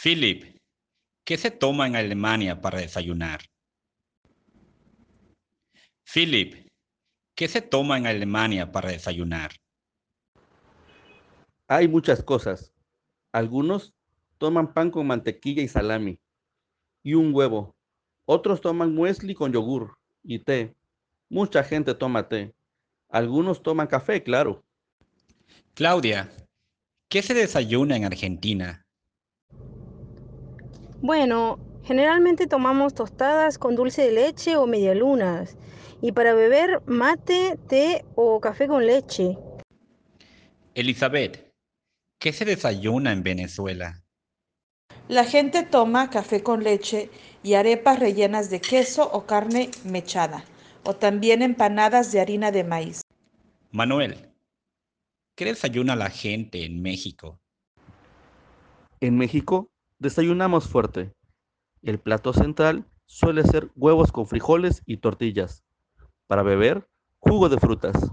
Philip, ¿qué se toma en Alemania para desayunar? Philip, ¿qué se toma en Alemania para desayunar? Hay muchas cosas. Algunos toman pan con mantequilla y salami y un huevo. Otros toman muesli con yogur y té. Mucha gente toma té. Algunos toman café, claro. Claudia, ¿qué se desayuna en Argentina? Bueno, generalmente tomamos tostadas con dulce de leche o medialunas. Y para beber, mate, té o café con leche. Elizabeth, ¿qué se desayuna en Venezuela? La gente toma café con leche y arepas rellenas de queso o carne mechada, o también empanadas de harina de maíz. Manuel, ¿qué desayuna la gente en México? En México desayunamos fuerte. El plato central suele ser huevos con frijoles y tortillas. Para beber, jugo de frutas.